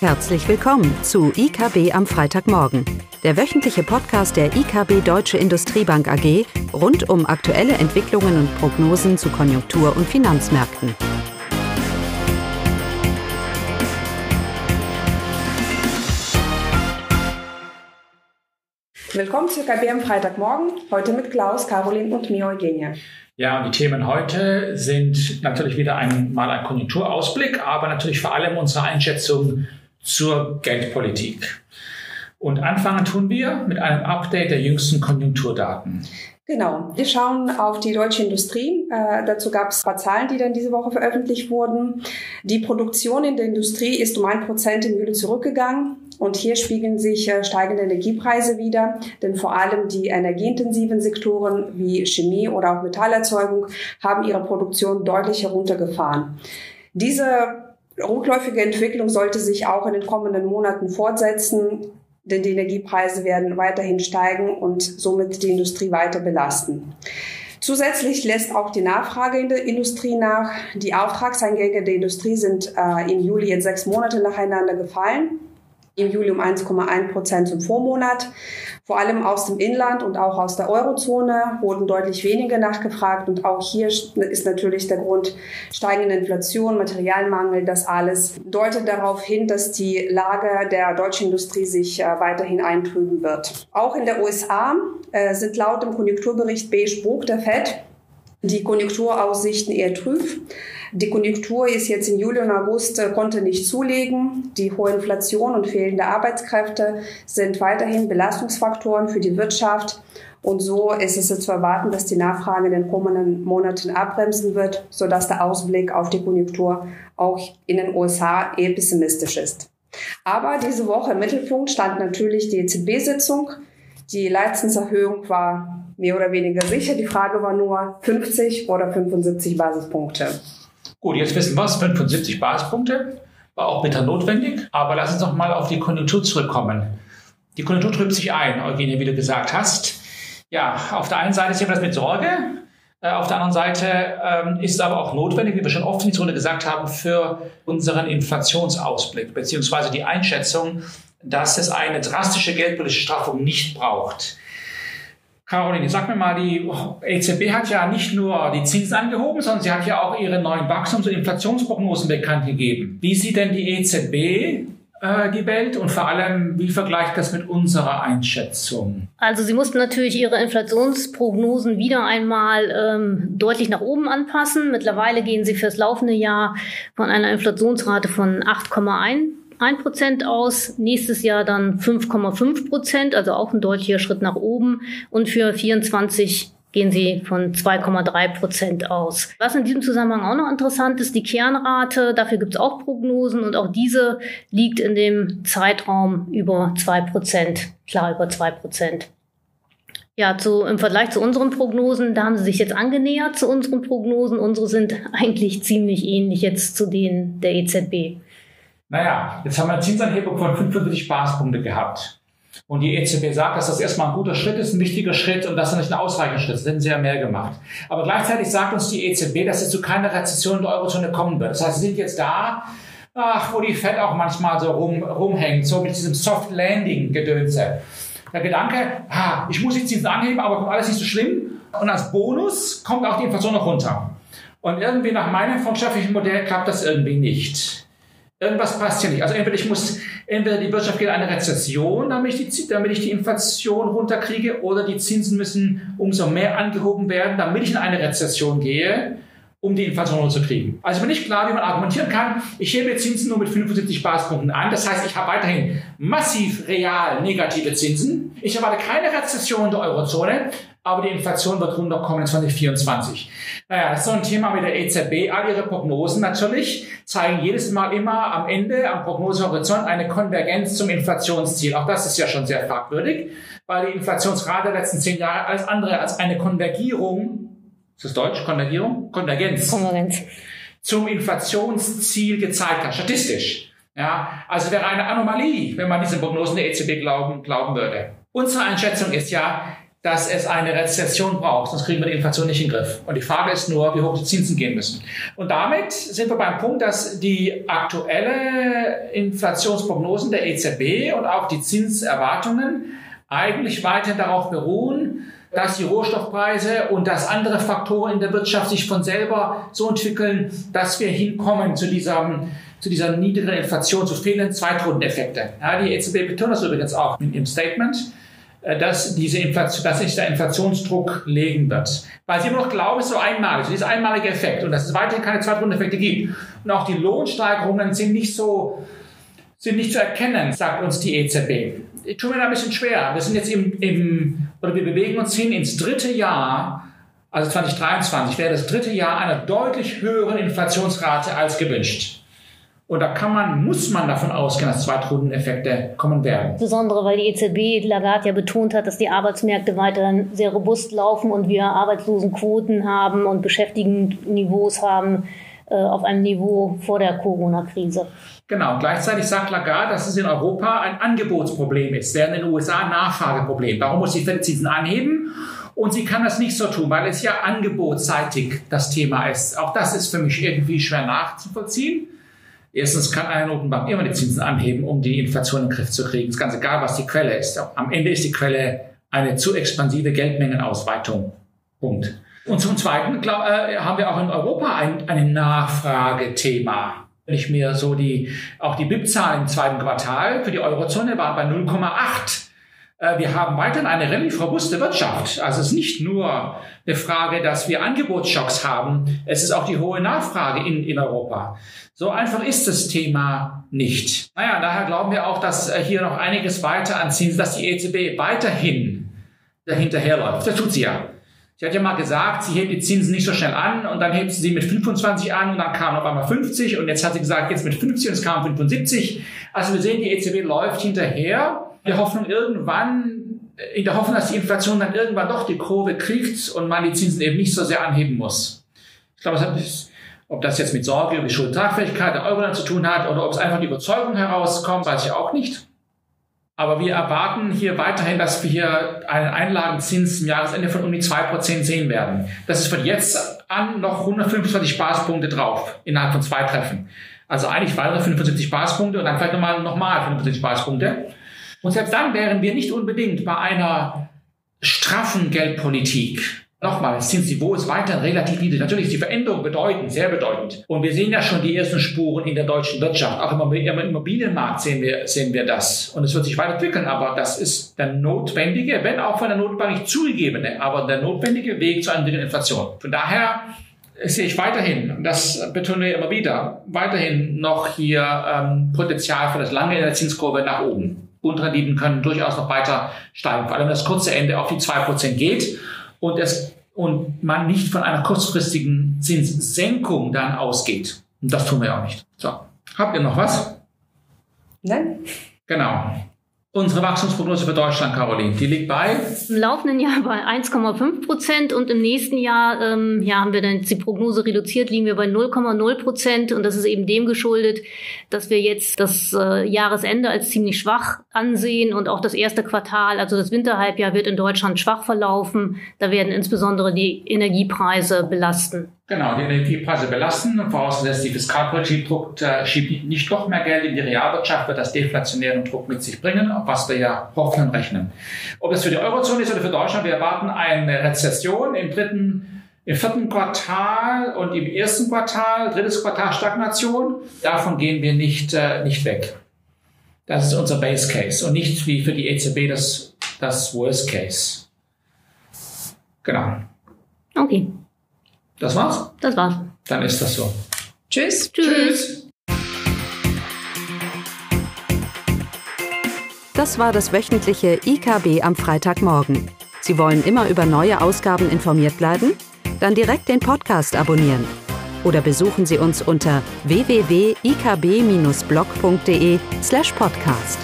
Herzlich willkommen zu IKB am Freitagmorgen, der wöchentliche Podcast der IKB Deutsche Industriebank AG rund um aktuelle Entwicklungen und Prognosen zu Konjunktur- und Finanzmärkten. Willkommen zu IKB am Freitagmorgen, heute mit Klaus, Caroline und mir Eugenia. Ja, und die Themen heute sind natürlich wieder einmal ein Konjunkturausblick, aber natürlich vor allem unsere Einschätzung zur Geldpolitik. Und anfangen tun wir mit einem Update der jüngsten Konjunkturdaten. Genau, wir schauen auf die deutsche Industrie. Äh, dazu gab es ein paar Zahlen, die dann diese Woche veröffentlicht wurden. Die Produktion in der Industrie ist um ein Prozent im Juli zurückgegangen. Und hier spiegeln sich äh, steigende Energiepreise wieder, denn vor allem die energieintensiven Sektoren wie Chemie oder auch Metallerzeugung haben ihre Produktion deutlich heruntergefahren. Diese rückläufige Entwicklung sollte sich auch in den kommenden Monaten fortsetzen, denn die Energiepreise werden weiterhin steigen und somit die Industrie weiter belasten. Zusätzlich lässt auch die Nachfrage in der Industrie nach. Die Auftragseingänge der Industrie sind äh, im Juli jetzt sechs Monate nacheinander gefallen im Juli um 1,1 Prozent zum Vormonat. Vor allem aus dem Inland und auch aus der Eurozone wurden deutlich weniger nachgefragt. Und auch hier ist natürlich der Grund steigende Inflation, Materialmangel. Das alles deutet darauf hin, dass die Lage der deutschen Industrie sich äh, weiterhin eintrüben wird. Auch in der USA äh, sind laut dem Konjunkturbericht Beige Buch der FED die Konjunkturaussichten eher trüb. Die Konjunktur ist jetzt im Juli und August äh, konnte nicht zulegen. Die hohe Inflation und fehlende Arbeitskräfte sind weiterhin Belastungsfaktoren für die Wirtschaft. Und so ist es zu erwarten, dass die Nachfrage in den kommenden Monaten abbremsen wird, sodass der Ausblick auf die Konjunktur auch in den USA eher pessimistisch ist. Aber diese Woche im Mittelpunkt stand natürlich die EZB-Sitzung. Die Leitzinserhöhung war mehr oder weniger sicher. Die Frage war nur 50 oder 75 Basispunkte. Gut, jetzt wissen wir es, 75 Basispunkte, war auch bitter notwendig, aber lass uns noch mal auf die Konjunktur zurückkommen. Die Konjunktur trübt sich ein, Eugenie, wie du gesagt hast. Ja, auf der einen Seite sehen wir das mit Sorge, äh, auf der anderen Seite ähm, ist es aber auch notwendig, wie wir schon oft in dieser Runde gesagt haben, für unseren Inflationsausblick, beziehungsweise die Einschätzung, dass es eine drastische geldpolitische Straffung nicht braucht. Caroline, sag mir mal, die EZB hat ja nicht nur die Zinsen angehoben, sondern sie hat ja auch ihre neuen Wachstums- und Inflationsprognosen bekannt gegeben. Wie sieht denn die EZB äh, die Welt und vor allem, wie vergleicht das mit unserer Einschätzung? Also Sie mussten natürlich Ihre Inflationsprognosen wieder einmal ähm, deutlich nach oben anpassen. Mittlerweile gehen Sie fürs laufende Jahr von einer Inflationsrate von 8,1 1 Prozent aus, nächstes Jahr dann 5,5 Prozent, also auch ein deutlicher Schritt nach oben. Und für 24 gehen sie von 2,3 Prozent aus. Was in diesem Zusammenhang auch noch interessant ist, die Kernrate, dafür gibt es auch Prognosen und auch diese liegt in dem Zeitraum über 2 Prozent, klar über 2 Prozent. Ja, zu, im Vergleich zu unseren Prognosen, da haben sie sich jetzt angenähert zu unseren Prognosen. Unsere sind eigentlich ziemlich ähnlich jetzt zu denen der EZB. Naja, jetzt haben wir eine Zinsanhebung von 45 Basispunkte gehabt. Und die EZB sagt, dass das erstmal ein guter Schritt ist, ein wichtiger Schritt und dass das nicht ein ausreichender Schritt ist. Hätten sie ja mehr gemacht. Aber gleichzeitig sagt uns die EZB, dass es zu keiner Rezession in der Eurozone kommen wird. Das heißt, sie sind jetzt da, ach, wo die Fed auch manchmal so rum, rumhängt, so mit diesem Soft Landing Gedönse. Der Gedanke, ha, ich muss die Zinsen anheben, aber kommt alles nicht so schlimm. Und als Bonus kommt auch die Inflation noch runter. Und irgendwie nach meinem volkswirtschaftlichen Modell klappt das irgendwie nicht. Irgendwas passt hier nicht. Also entweder ich muss, entweder die Wirtschaft geht in eine Rezession, damit ich, die, damit ich die Inflation runterkriege, oder die Zinsen müssen umso mehr angehoben werden, damit ich in eine Rezession gehe, um die Inflation runterzukriegen. Also bin ich klar, wie man argumentieren kann. Ich hebe Zinsen nur mit 75 Basispunkten an. Das heißt, ich habe weiterhin massiv real negative Zinsen. Ich erwarte keine Rezession in der Eurozone, aber die Inflation wird runterkommen in 2024. Naja, das ist so ein Thema mit der EZB. All ihre Prognosen natürlich zeigen jedes Mal immer am Ende, am Prognosehorizont, eine Konvergenz zum Inflationsziel. Auch das ist ja schon sehr fragwürdig, weil die Inflationsrate der letzten zehn Jahre alles andere als eine Konvergierung, ist das Deutsch? Konvergierung? Konvergenz. Konvergenz. Zum Inflationsziel gezeigt hat, statistisch. Ja, also wäre eine Anomalie, wenn man diesen Prognosen der EZB glauben, glauben würde. Unsere Einschätzung ist ja, dass es eine Rezession braucht, sonst kriegen wir die Inflation nicht in den Griff. Und die Frage ist nur, wie hoch die Zinsen gehen müssen. Und damit sind wir beim Punkt, dass die aktuelle Inflationsprognosen der EZB und auch die Zinserwartungen eigentlich weiterhin darauf beruhen, dass die Rohstoffpreise und dass andere Faktoren in der Wirtschaft sich von selber so entwickeln, dass wir hinkommen zu dieser, zu dieser niedrigen Inflation, zu fehlenden Zweitrundeneffekte. Ja, die EZB betont das übrigens auch ihrem Statement, dass, diese Inflation, dass sich der Inflationsdruck legen wird. Weil sie immer noch glauben, es ist so einmalig, dieser einmalige Effekt und dass es weiterhin keine Zweitrundeneffekte gibt. Und auch die Lohnsteigerungen sind nicht so, sind nicht zu erkennen, sagt uns die EZB. Ich tue mir da ein bisschen schwer. Wir sind jetzt im, im oder wir bewegen uns hin ins dritte Jahr, also 2023 wäre das dritte Jahr einer deutlich höheren Inflationsrate als gewünscht. Und da kann man, muss man davon ausgehen, dass Zweitrundeneffekte kommen werden. Insbesondere, weil die EZB, Lagarde ja betont hat, dass die Arbeitsmärkte weiterhin sehr robust laufen und wir Arbeitslosenquoten haben und Beschäftigtenniveaus haben äh, auf einem Niveau vor der Corona-Krise. Genau. Gleichzeitig sagt Lagarde, dass es in Europa ein Angebotsproblem ist, während in den USA ein Nachfrageproblem. Warum muss die Fed Zinsen anheben? Und sie kann das nicht so tun, weil es ja angebotsseitig das Thema ist. Auch das ist für mich irgendwie schwer nachzuvollziehen. Erstens kann eine Notenbank immer die Zinsen anheben, um die Inflation in den Griff zu kriegen. Es ist ganz egal, was die Quelle ist. Am Ende ist die Quelle eine zu expansive Geldmengenausweitung. Punkt. Und zum Zweiten glaub, äh, haben wir auch in Europa ein, ein Nachfragethema. Wenn ich mir so die, auch die BIP-Zahlen im zweiten Quartal für die Eurozone waren bei 0,8. Äh, wir haben weiterhin eine relativ robuste Wirtschaft. Also es ist nicht nur eine Frage, dass wir Angebotsschocks haben, es ist auch die hohe Nachfrage in, in Europa. So einfach ist das Thema nicht. Naja, daher glauben wir auch, dass äh, hier noch einiges weiter an Zinsen, dass die EZB weiterhin dahinterherläuft. Das tut sie ja. Sie hat ja mal gesagt, sie hebt die Zinsen nicht so schnell an und dann hebt sie sie mit 25 an und dann kam auf einmal 50 und jetzt hat sie gesagt, jetzt mit 50 und es kam 75. Also wir sehen, die EZB läuft hinterher der Hoffnung irgendwann, in der Hoffnung, dass die Inflation dann irgendwann doch die Kurve kriegt und man die Zinsen eben nicht so sehr anheben muss. Ich glaube, ob das jetzt mit Sorge über die Schuldtragfähigkeit der Euro zu tun hat oder ob es einfach die Überzeugung herauskommt, weiß ich auch nicht. Aber wir erwarten hier weiterhin, dass wir hier einen Einlagenzins im Jahresende von um die zwei Prozent sehen werden. Das ist von jetzt an noch 125 Basispunkte drauf, innerhalb von zwei Treffen. Also eigentlich weitere 75 Basispunkte und dann vielleicht nochmal, nochmal 75 Basispunkte. Und selbst dann wären wir nicht unbedingt bei einer straffen Geldpolitik. Nochmal, das Zinsniveau ist weiterhin relativ niedrig. Natürlich ist die Veränderung bedeutend, sehr bedeutend. Und wir sehen ja schon die ersten Spuren in der deutschen Wirtschaft. Auch im Immobilienmarkt sehen wir, sehen wir das. Und es wird sich weiterentwickeln. Aber das ist der notwendige, wenn auch von der Notbank nicht zugegebene, aber der notwendige Weg zu einer niedrigen Inflation. Von daher sehe ich weiterhin, und das betone ich immer wieder, weiterhin noch hier ähm, Potenzial für das lange in der Zinskurve nach oben. Grundrenditen können durchaus noch weiter steigen, vor allem das kurze Ende auf die zwei Prozent geht und, es, und man nicht von einer kurzfristigen Zinssenkung dann ausgeht. Und das tun wir auch nicht. So, habt ihr noch was? Nein. Genau. Unsere Wachstumsprognose für Deutschland, Caroline, die liegt bei? Im laufenden Jahr bei 1,5 Prozent und im nächsten Jahr ähm, ja, haben wir dann die Prognose reduziert, liegen wir bei 0,0 Prozent und das ist eben dem geschuldet, dass wir jetzt das äh, Jahresende als ziemlich schwach ansehen und auch das erste Quartal, also das Winterhalbjahr wird in Deutschland schwach verlaufen. Da werden insbesondere die Energiepreise belasten. Genau, die Energiepreise belasten und vorausgesetzt, die Fiskalpolitik druckt, äh, schiebt nicht noch mehr Geld in die Realwirtschaft, wird das deflationären Druck mit sich bringen, auf was wir ja hoffen und rechnen. Ob es für die Eurozone ist oder für Deutschland, wir erwarten eine Rezession im dritten, im vierten Quartal und im ersten Quartal, drittes Quartal Stagnation. Davon gehen wir nicht, äh, nicht weg. Das ist unser Base Case und nicht wie für die EZB das, das Worst Case. Genau. Okay. Das war's? Das war's. Dann ist das so. Tschüss. Tschüss. Das war das wöchentliche IKB am Freitagmorgen. Sie wollen immer über neue Ausgaben informiert bleiben? Dann direkt den Podcast abonnieren. Oder besuchen Sie uns unter www.ikb-blog.de slash podcast.